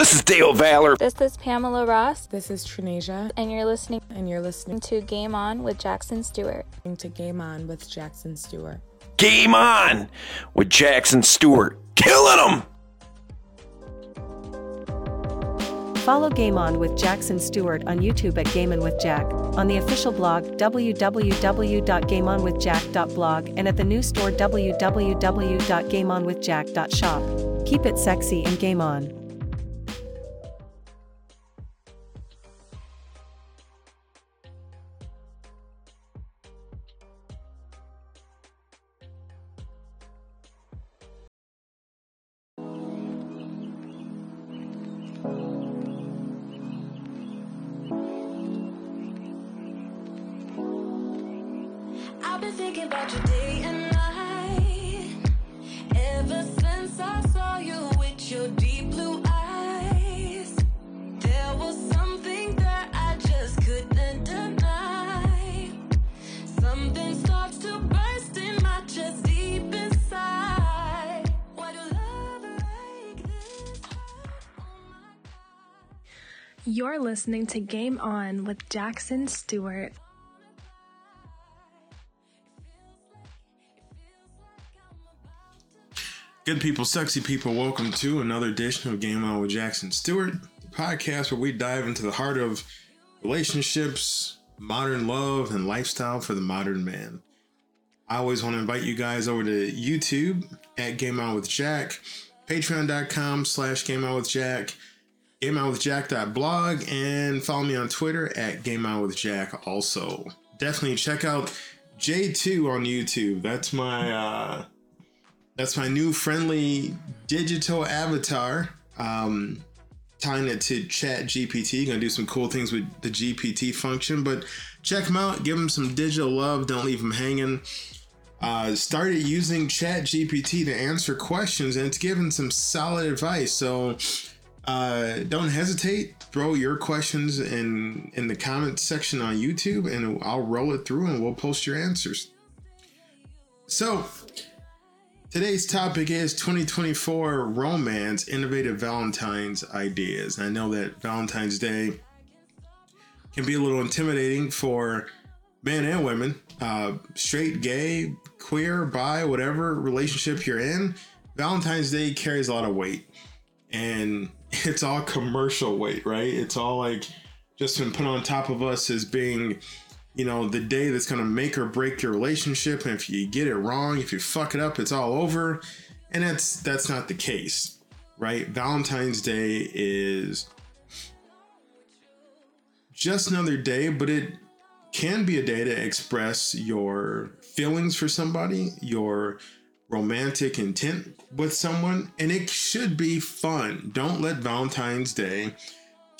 This is Dale Valor. This is Pamela Ross, This is Trinasia, and you're listening and you're listening to Game On with Jackson Stuart. to Game On with Jackson Stuart. Game on with Jackson Stuart. Killing them. Follow Game On with Jackson Stuart on YouTube at Game On with Jack, on the official blog www.gameonwithjack.blog, and at the new store www.gameonwithjack.shop. Keep it sexy and game on. I've been thinking about you day and night. Ever since I saw you with your deep blue eyes, there was something that I just couldn't deny. Something starts to burst in my chest deep inside. Why do love like this? You're listening to Game On with Jackson Stuart. Good people, sexy people, welcome to another edition of Game On with Jackson Stuart, the podcast where we dive into the heart of relationships, modern love, and lifestyle for the modern man. I always want to invite you guys over to YouTube at Game On with Jack, patreon.com slash Game On with Jack, Game On with gameonwithjack.blog, and follow me on Twitter at Game On with Jack also. Definitely check out J2 on YouTube. That's my uh that's my new friendly digital avatar. Um, tying it to Chat GPT. Gonna do some cool things with the GPT function, but check them out. Give them some digital love. Don't leave them hanging. Uh, started using Chat GPT to answer questions, and it's given some solid advice. So uh, don't hesitate. Throw your questions in in the comment section on YouTube, and I'll roll it through, and we'll post your answers. So Today's topic is 2024 romance, innovative Valentine's ideas. I know that Valentine's Day can be a little intimidating for men and women, uh, straight, gay, queer, bi, whatever relationship you're in. Valentine's Day carries a lot of weight, and it's all commercial weight, right? It's all like just been put on top of us as being you know, the day that's going to make or break your relationship. And if you get it wrong, if you fuck it up, it's all over. And that's that's not the case, right? Valentine's Day is just another day, but it can be a day to express your feelings for somebody, your romantic intent with someone, and it should be fun. Don't let Valentine's Day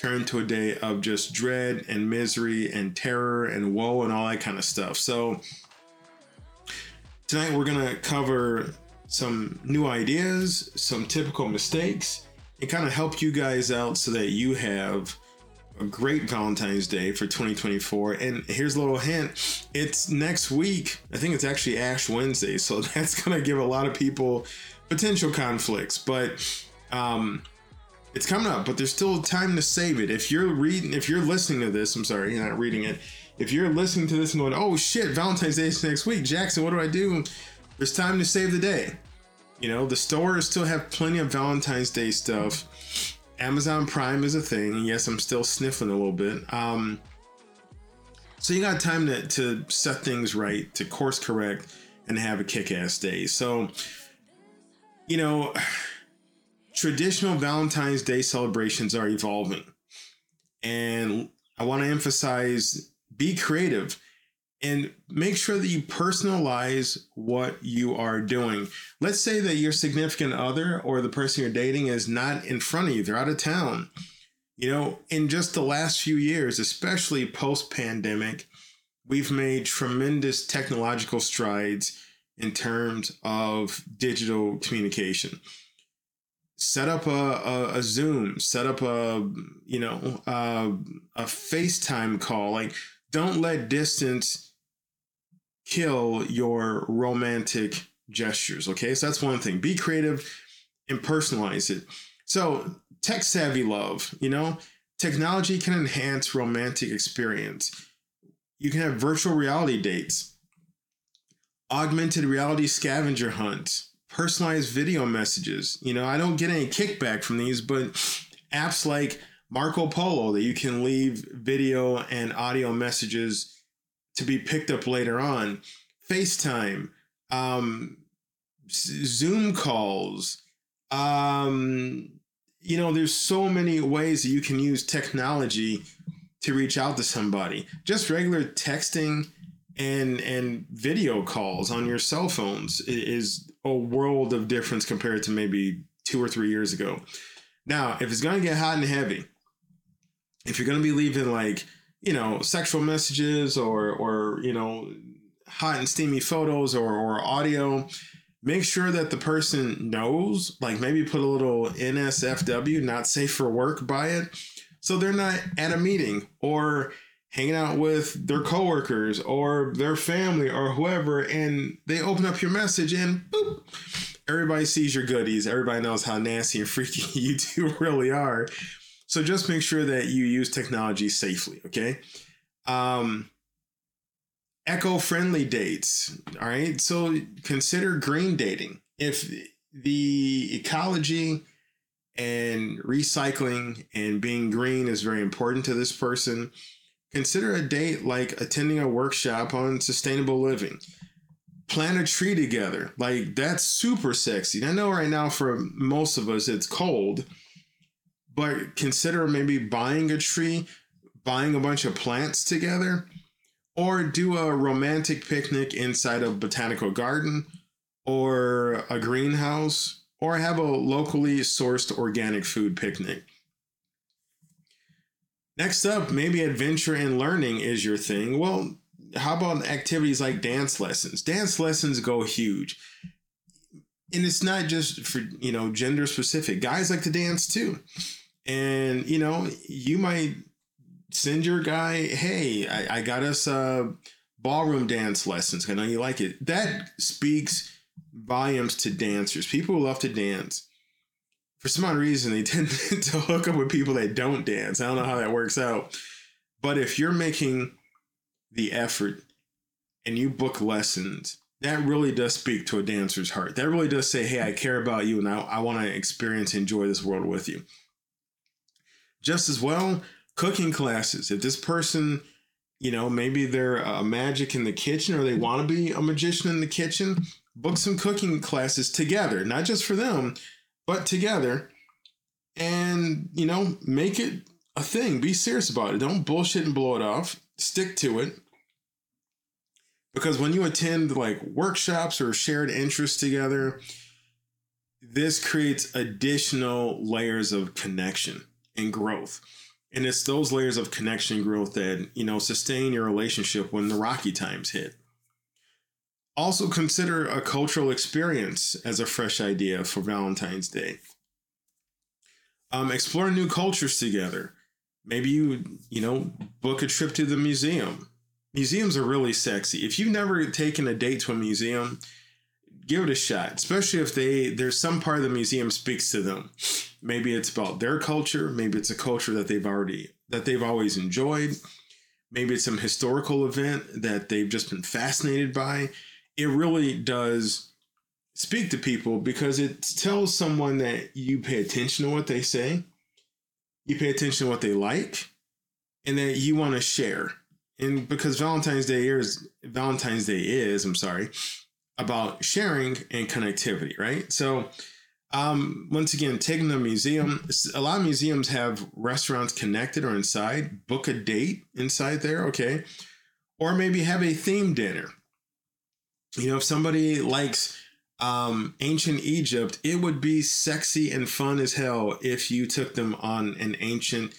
turn to a day of just dread and misery and terror and woe and all that kind of stuff. So, tonight we're going to cover some new ideas, some typical mistakes, and kind of help you guys out so that you have a great Valentine's Day for 2024. And here's a little hint it's next week. I think it's actually Ash Wednesday. So, that's going to give a lot of people potential conflicts. But, um, it's coming up, but there's still time to save it. If you're reading, if you're listening to this, I'm sorry, you're not reading it. If you're listening to this and going, "Oh shit, Valentine's Day is next week," Jackson, what do I do? There's time to save the day. You know, the stores still have plenty of Valentine's Day stuff. Amazon Prime is a thing. Yes, I'm still sniffling a little bit. Um, so you got time to to set things right, to course correct, and have a kick-ass day. So, you know traditional Valentine's Day celebrations are evolving. And I want to emphasize be creative. and make sure that you personalize what you are doing. Let's say that your significant other or the person you're dating is not in front of you, they're out of town. You know, in just the last few years, especially post pandemic, we've made tremendous technological strides in terms of digital communication. Set up a, a, a Zoom, set up a, you know, a, a FaceTime call. Like, don't let distance kill your romantic gestures. Okay, so that's one thing. Be creative and personalize it. So, tech savvy love, you know, technology can enhance romantic experience. You can have virtual reality dates, augmented reality scavenger hunts, personalized video messages. You know, I don't get any kickback from these, but apps like Marco Polo that you can leave video and audio messages to be picked up later on, FaceTime, um, Zoom calls. Um, you know, there's so many ways that you can use technology to reach out to somebody. Just regular texting and and video calls on your cell phones is a world of difference compared to maybe two or three years ago. Now, if it's gonna get hot and heavy, if you're gonna be leaving like you know sexual messages or or you know hot and steamy photos or, or audio make sure that the person knows like maybe put a little nsfw not safe for work by it so they're not at a meeting or hanging out with their coworkers or their family or whoever and they open up your message and boop everybody sees your goodies everybody knows how nasty and freaky you two really are so just make sure that you use technology safely, okay? Um, eco-friendly dates, all right? So consider green dating. If the ecology and recycling and being green is very important to this person, consider a date like attending a workshop on sustainable living. Plant a tree together. Like that's super sexy. I know right now for most of us it's cold but consider maybe buying a tree, buying a bunch of plants together, or do a romantic picnic inside a botanical garden or a greenhouse, or have a locally sourced organic food picnic. Next up, maybe adventure and learning is your thing. Well, how about activities like dance lessons? Dance lessons go huge. And it's not just for, you know, gender specific. Guys like to dance too and you know you might send your guy hey i, I got us uh ballroom dance lessons i know you like it that speaks volumes to dancers people love to dance for some odd reason they tend to hook up with people that don't dance. I don't know how that works out. But if you're making the effort and you book lessons that really does speak to a dancer's heart. That really does say hey i care about you and i, I want to experience and enjoy this world with you. Just as well cooking classes. If this person, you know, maybe they're a magic in the kitchen or they want to be a magician in the kitchen, book some cooking classes together, not just for them, but together. And, you know, make it a thing. Be serious about it. Don't bullshit and blow it off. Stick to it. Because when you attend like workshops or shared interests together, this creates additional layers of connection and growth. And it's those layers of connection growth that, you know, sustain your relationship when the rocky times hit. Also consider a cultural experience as a fresh idea for Valentine's Day. Um, explore new cultures together. Maybe you, you know, book a trip to the museum. Museums are really sexy. If you've never taken a date to a museum, give it a shot, especially if they there's some part of the museum speaks to them. Maybe it's about their culture, maybe it's a culture that they've already that they've always enjoyed. Maybe it's some historical event that they've just been fascinated by. It really does speak to people because it tells someone that you pay attention to what they say, you pay attention to what they like, and that you want to share. And because Valentine's Day is Valentine's Day is, I'm sorry, about sharing and connectivity, right? So, um, once again, taking the museum, a lot of museums have restaurants connected or inside. Book a date inside there, okay? or maybe have a themed dinner. You know, if somebody likes um, ancient Egypt, it would be sexy and fun as hell if you took them on an ancient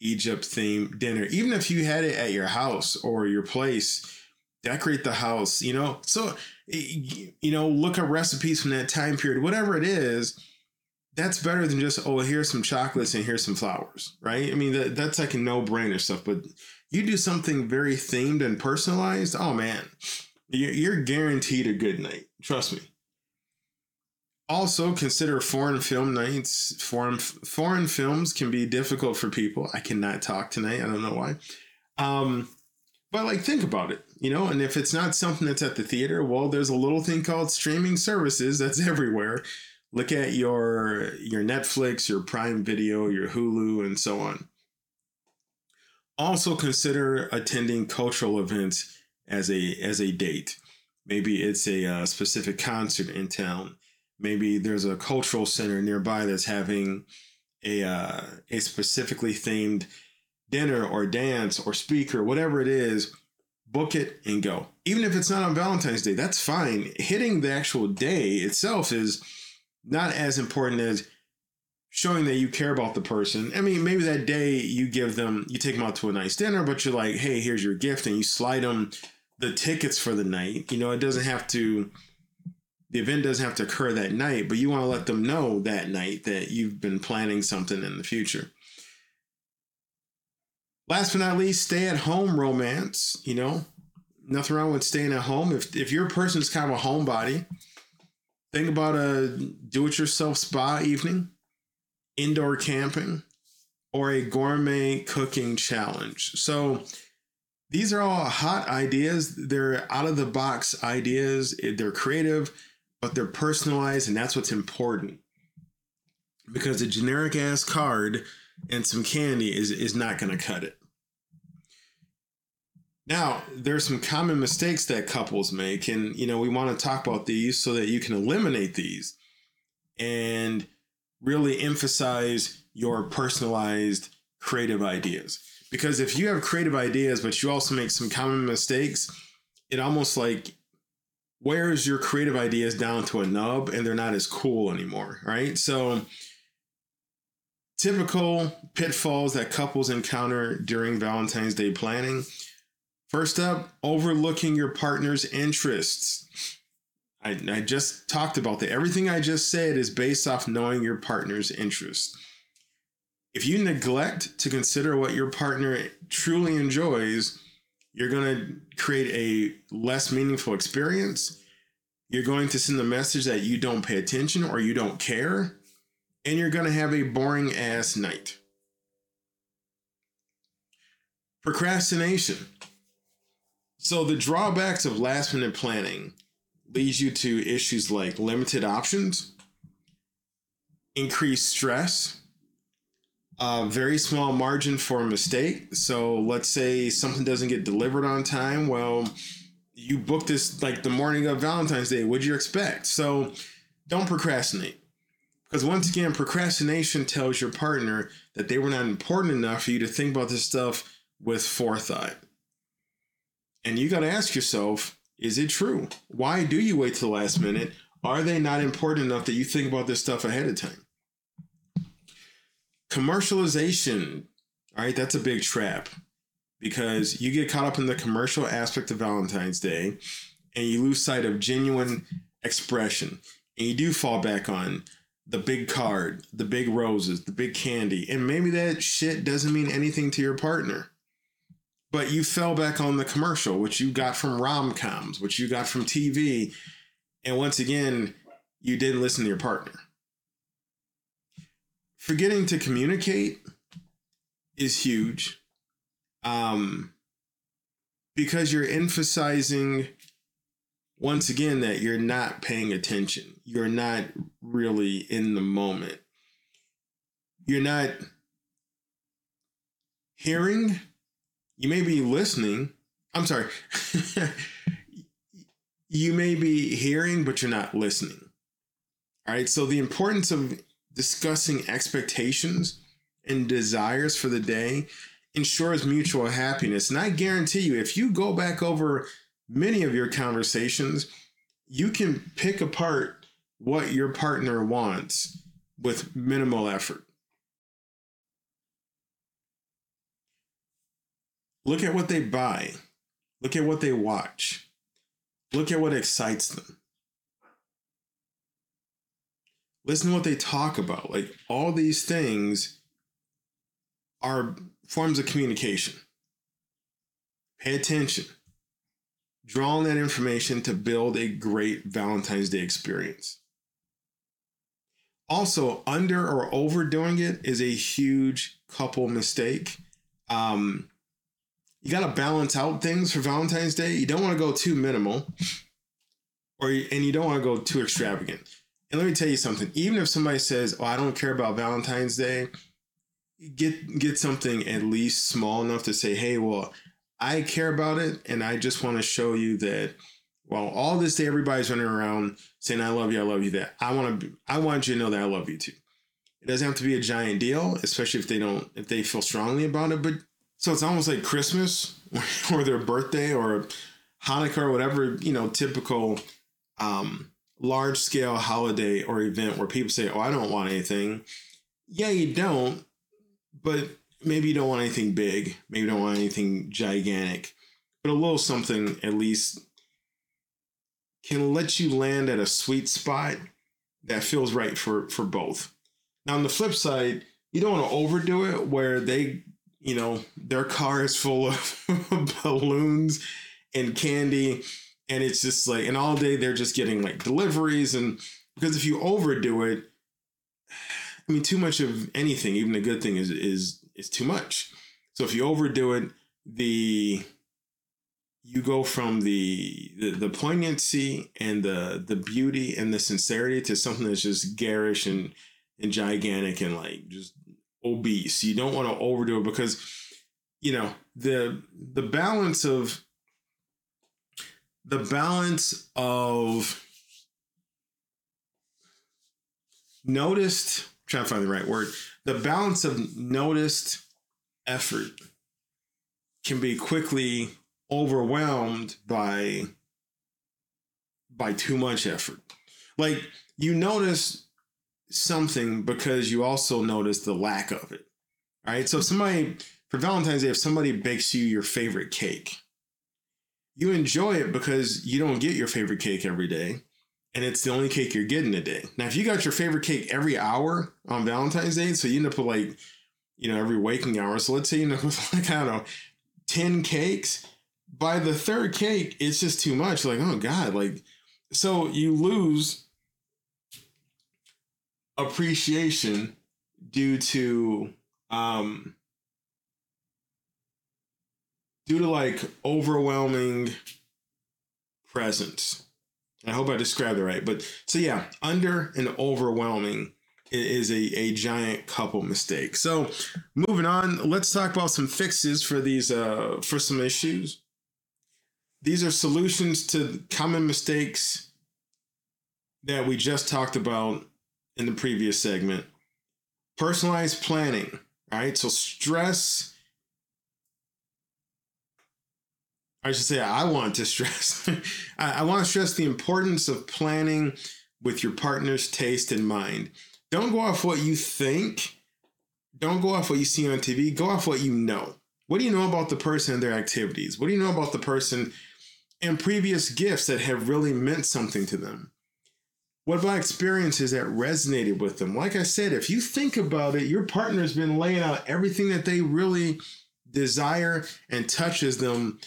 Egypt themed dinner. Even if you had it at your house or your place, decorate the house, you know. So, you know, look at recipes from that time period, whatever it is. That's better than just oh here's some chocolates and here's some flowers, right? I mean that, that's like a no brainer stuff. But you do something very themed and personalized. Oh man, you're, guaranteed a good night. Trust me. Also consider foreign film nights. Foreign foreign films can be difficult for people. I cannot talk tonight. I don't know why. Um but like think about it you know? And if it's not something that's at the theater well there's a little thing called streaming services that's everywhere. Look at your your netflix your prime video your hulu and so on. Also consider attending cultural events as a as a date maybe it's a uh, specific concert in town maybe there's a cultural center nearby that's having a uh, a specifically themed dinner or dance or speaker, whatever it is, book it and go. Even if it's not on Valentine's Day, that's fine. Hitting the actual day itself is not as important as showing that you care about the person. I mean, maybe that day you give them, you take them out to a nice dinner, but you're like, hey, here's your gift, and you slide them the tickets for the night. You know, it doesn't have to the event doesn't have to occur that night, but you want to let them know that night that you've been planning something in the future. Last but not least, stay at home romance. You know, nothing wrong with staying at home. If if your person's kind of a homebody, think about a do-it-yourself spa evening, indoor camping, or a gourmet cooking challenge. So these are all hot ideas. They're out of the box ideas. They're creative but they're personalized, and that's what's important. Because a generic ass card and some candy is is not going to cut it. Now, there's some common mistakes that couples make, and you know we want to talk about these so that you can eliminate these and really emphasize your personalized creative ideas. Because if you have creative ideas, but you also make some common mistakes, it almost like wears your creative ideas down to a nub and they're not as cool anymore, right? So, typical pitfalls that couples encounter during Valentine's Day planning. First up, overlooking your partner's interests. I, I just talked about that. Everything I just said is based off knowing your partner's interests. If you neglect to consider what your partner truly enjoys, you're going to create a less meaningful experience. You're going to send a message that you don't pay attention or you don't care. And you're going to have a boring ass night. Procrastination. So, the drawbacks of last minute planning leads you to issues like limited options, increased stress, a very small margin for a mistake. So let's say something doesn't get delivered on time. Well, you booked this like the morning of Valentine's Day. What'd you expect? So don't procrastinate. Because once again, procrastination tells your partner that they were not important enough for you to think about this stuff with forethought. And you got to ask yourself is it true? Why do you wait till the last minute? Are they not important enough that you think about this stuff ahead of time? Commercialization all right? That's a big trap because you get caught up in the commercial aspect of valentine's day and you lose sight of genuine expression. And you do fall back on the big card the big roses the big candy. And maybe that shit doesn't mean anything to your partner. But you fell back on the commercial which you got from rom-coms which you got from tv and once again you didn't listen to your partner forgetting to communicate is huge. Um, because you're emphasizing once again that you're not paying attention. You're not really in the moment. You're not hearing. You may be listening. I'm sorry. You may be hearing but you're not listening. All right? So the importance of discussing expectations and desires for the day ensures mutual happiness. And I guarantee you, if you go back over many of your conversations, you can pick apart what your partner wants with minimal effort. Look at what they buy. Look at what they watch. Look at what excites them. Listen to what they talk about. Like all these things are forms of communication. Pay attention. Draw on that information to build a great Valentine's Day experience. Also, under or overdoing it is a huge couple mistake. Um, you got to balance out things for Valentine's Day. You don't want to go too minimal, or and you don't want to go too extravagant. And let me tell you something. Even if somebody says, "Oh, I don't care about Valentine's Day," get get something at least small enough to say, "Hey, well, I care about it, and I just want to show you that." While all this day everybody's running around saying, "I love you, I love you," that I want to, I want you to know that I love you too. It doesn't have to be a giant deal, especially if they don't, if they feel strongly about it. But so it's almost like Christmas or their birthday or Hanukkah or whatever, you know, typical um, large scale holiday or event where people say, Oh, I don't want anything. Yeah, you don't, but maybe you don't want anything big. Maybe you don't want anything gigantic, but a little something at least can let you land at a sweet spot that feels right for for both. Now on the flip side, you don't want to overdo it where they, you know, their car is full of balloons and candy and it's just like and all day they're just getting like deliveries and because if you overdo it I mean too much of anything, even a good thing is is is too much. So if you overdo it, the you go from the, the the poignancy and the the beauty and the sincerity to something that's just garish and and gigantic and like just obese. You don't want to overdo it because you know the the balance of the balance of noticed I'm trying to find the right word the balance of noticed effort can be quickly overwhelmed by by too much effort. Like you notice something because you also notice the lack of it. right So if somebody for Valentine's Day, if somebody bakes you your favorite cake, you enjoy it because you don't get your favorite cake every day. And it's the only cake you're getting a day. Now, if you got your favorite cake every hour on Valentine's Day, so you end up with like, you know, every waking hour. So let's say you end up with like, I don't know, 10 cakes by the third cake, it's just too much. Like, oh God, like, so you lose appreciation due to, um, due to like overwhelming presence. I hope I described it right. But so yeah, under and overwhelming is a, a giant couple mistake. So moving on, let's talk about some fixes for these uh for some issues. These are solutions to common mistakes that we just talked about in the previous segment. Personalized planning, right? So stress I should say I want to stress I, I want to stress the importance of planning with your partner's taste in mind. Don't go off what you think. Don't go off what you see on TV. Go off what you know. What do you know about the person and their activities? What do you know about the person and previous gifts that have really meant something to them? What about experiences that resonated with them? Like I said, if you think about it, your partner's been laying out everything that they really desire and touches them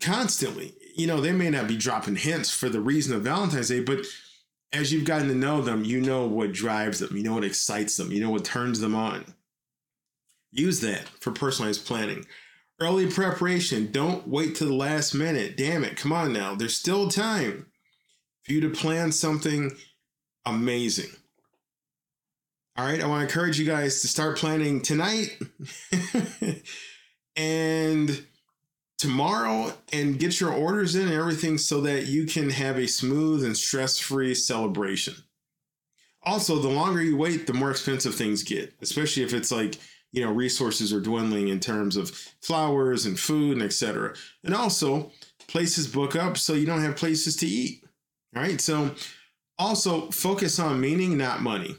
constantly. You know, they may not be dropping hints for the reason of Valentine's Day, but as you've gotten to know them, you know what drives them, you know what excites them, you know what turns them on. Use that for personalized planning. Early preparation. Don't wait to the last minute. Damn it. Come on now. There's still time for you to plan something amazing. All right. I want to encourage you guys to start planning tonight and tomorrow and get your orders in and everything so that you can have a smooth and stress free celebration. Also, the longer you wait, the more expensive things get, especially if it's like you know resources are dwindling in terms of flowers and food and etc. And also places book up so you don't have places to eat. All right. So also focus on meaning, not money.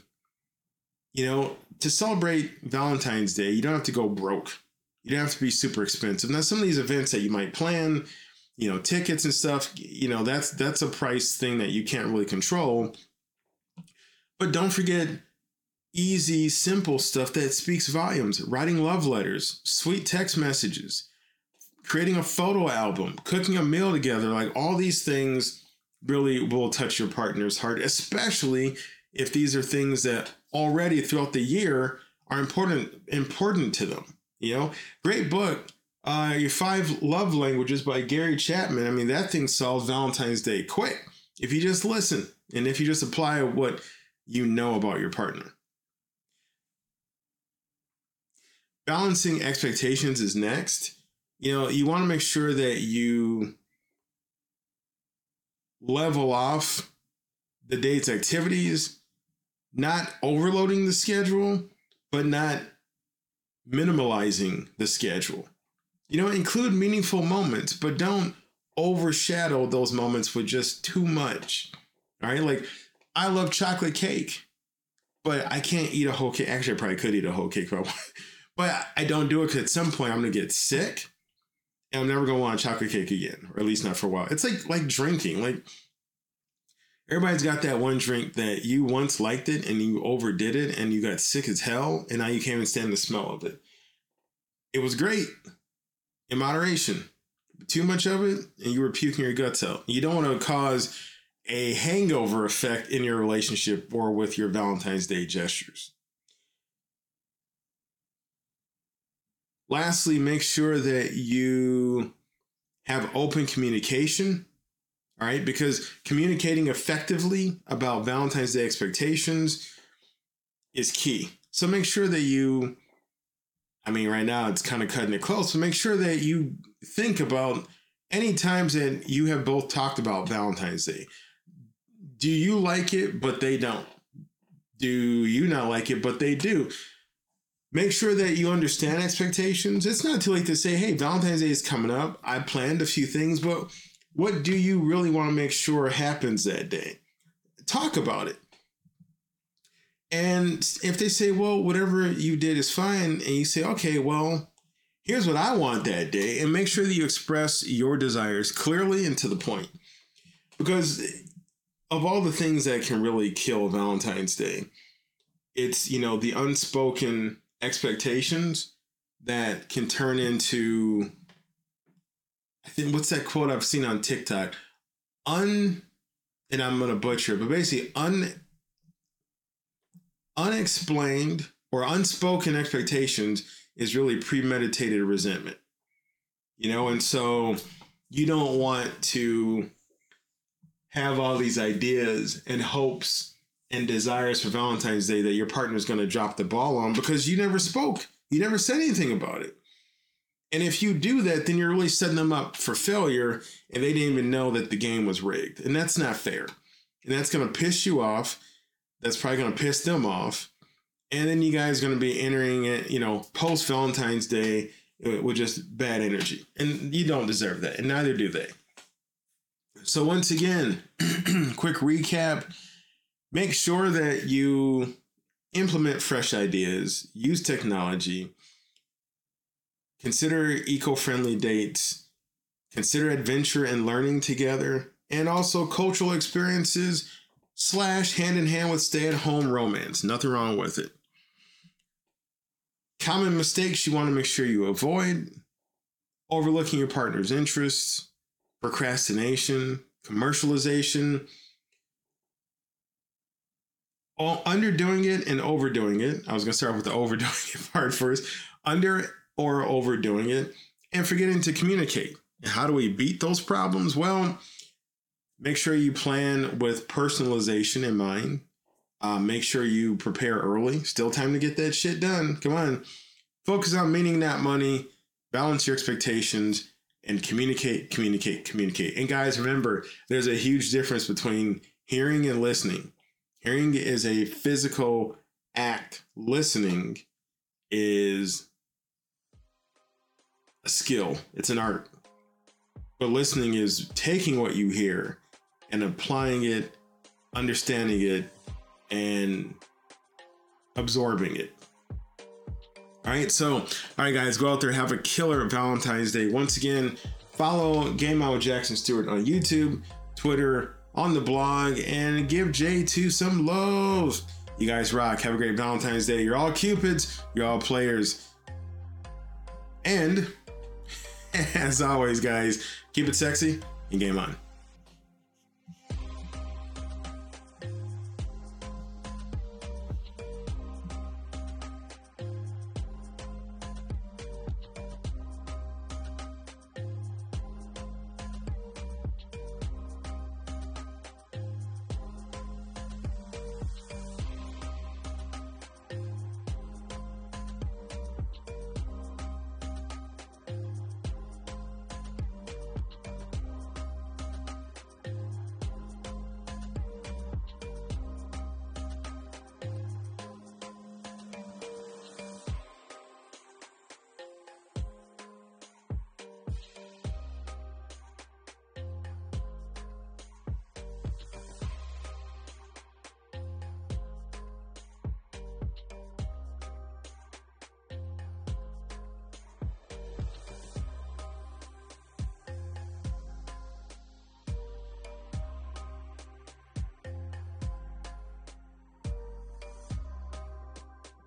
You know, to celebrate Valentine's Day, you don't have to go broke. You don't have to be super expensive. Now, some of these events that you might plan, you know, tickets and stuff, you know, that's that's a price thing that you can't really control. But don't forget easy, simple stuff that speaks volumes. Writing love letters, sweet text messages, creating a photo album, cooking a meal together, like all these things really will touch your partner's heart, especially if these are things that already throughout the year are important important to them. You know, great book. Uh, your five love languages by Gary Chapman. I mean, that thing solves Valentine's Day quick if you just listen and if you just apply what you know about your partner. Balancing expectations is next. You know, you want to make sure that you level off the date's activities, not overloading the schedule, but not minimalizing the schedule. You know, include meaningful moments, but don't overshadow those moments with just too much. All right. Like, I love chocolate cake, but I can't eat a whole cake. Actually, I probably could eat a whole cake, but I don't do it because at some point I'm going to get sick and I'm never going to want chocolate cake again, or at least not for a while. It's like, like drinking. Like, everybody's got that one drink that you once liked it and you overdid it and you got sick as hell and now you can't even stand the smell of it. It was great in moderation. Too much of it and you were puking your guts out. You don't want to cause a hangover effect in your relationship or with your Valentine's Day gestures. Lastly, make sure that you have open communication all right, because communicating effectively about Valentine's Day expectations is key. So make sure that you, I mean, right now it's kind of cutting it close, but make sure that you think about any times that you have both talked about Valentine's Day. Do you like it, but they don't? Do you not like it, but they do? Make sure that you understand expectations. It's not too late to say, hey, Valentine's Day is coming up. I planned a few things, but what do you really want to make sure happens that day? Talk about it. And if they say, well, whatever you did is fine, and you say, okay, well, here's what I want that day, and make sure that you express your desires clearly and to the point. Because of all the things that can really kill Valentine's Day, it's, you know, the unspoken expectations that can turn into I think what's that quote I've seen on TikTok? Un and I'm gonna butcher, it, but basically un unexplained or unspoken expectations is really premeditated resentment. You know, and so you don't want to have all these ideas and hopes and desires for Valentine's Day that your partner's going to drop the ball on because you never spoke. You never said anything about it. And if you do that, then you're really setting them up for failure and they didn't even know that the game was rigged. And that's not fair. And that's going to piss you off. That's probably going to piss them off. And then you guys are going to be entering it, you know, post Valentine's Day with just bad energy. And you don't deserve that. And neither do they. So, once again, quick recap make sure that you implement fresh ideas, use technology Consider eco friendly dates. Consider adventure and learning together, and also cultural experiences slash hand in hand with stay at home romance. Nothing wrong with it. Common mistakes you want to make sure you avoid overlooking your partner's interests, procrastination, commercialization, underdoing it and overdoing it. I was going to start with the overdoing it part first. Under or overdoing it and forgetting to communicate. How do we beat those problems? Well, make sure you plan with personalization in mind. Uh, make sure you prepare early. Still time to get that shit done. Come on. Focus on meaning that money, balance your expectations, and communicate, communicate, communicate. And guys, remember, there's a huge difference between hearing and listening. Hearing is a physical act, listening is a skill, it's an art. But listening is taking what you hear and applying it, understanding it, and absorbing it. All right, so all right, guys, go out there, have a killer Valentine's Day. Once again, follow Game On with Jackson Stuart on YouTube, Twitter, on the blog, and give J2 some love. You guys rock. Have a great Valentine's Day. You're all cupids. You're all players. And as always, guys, keep it sexy and game on.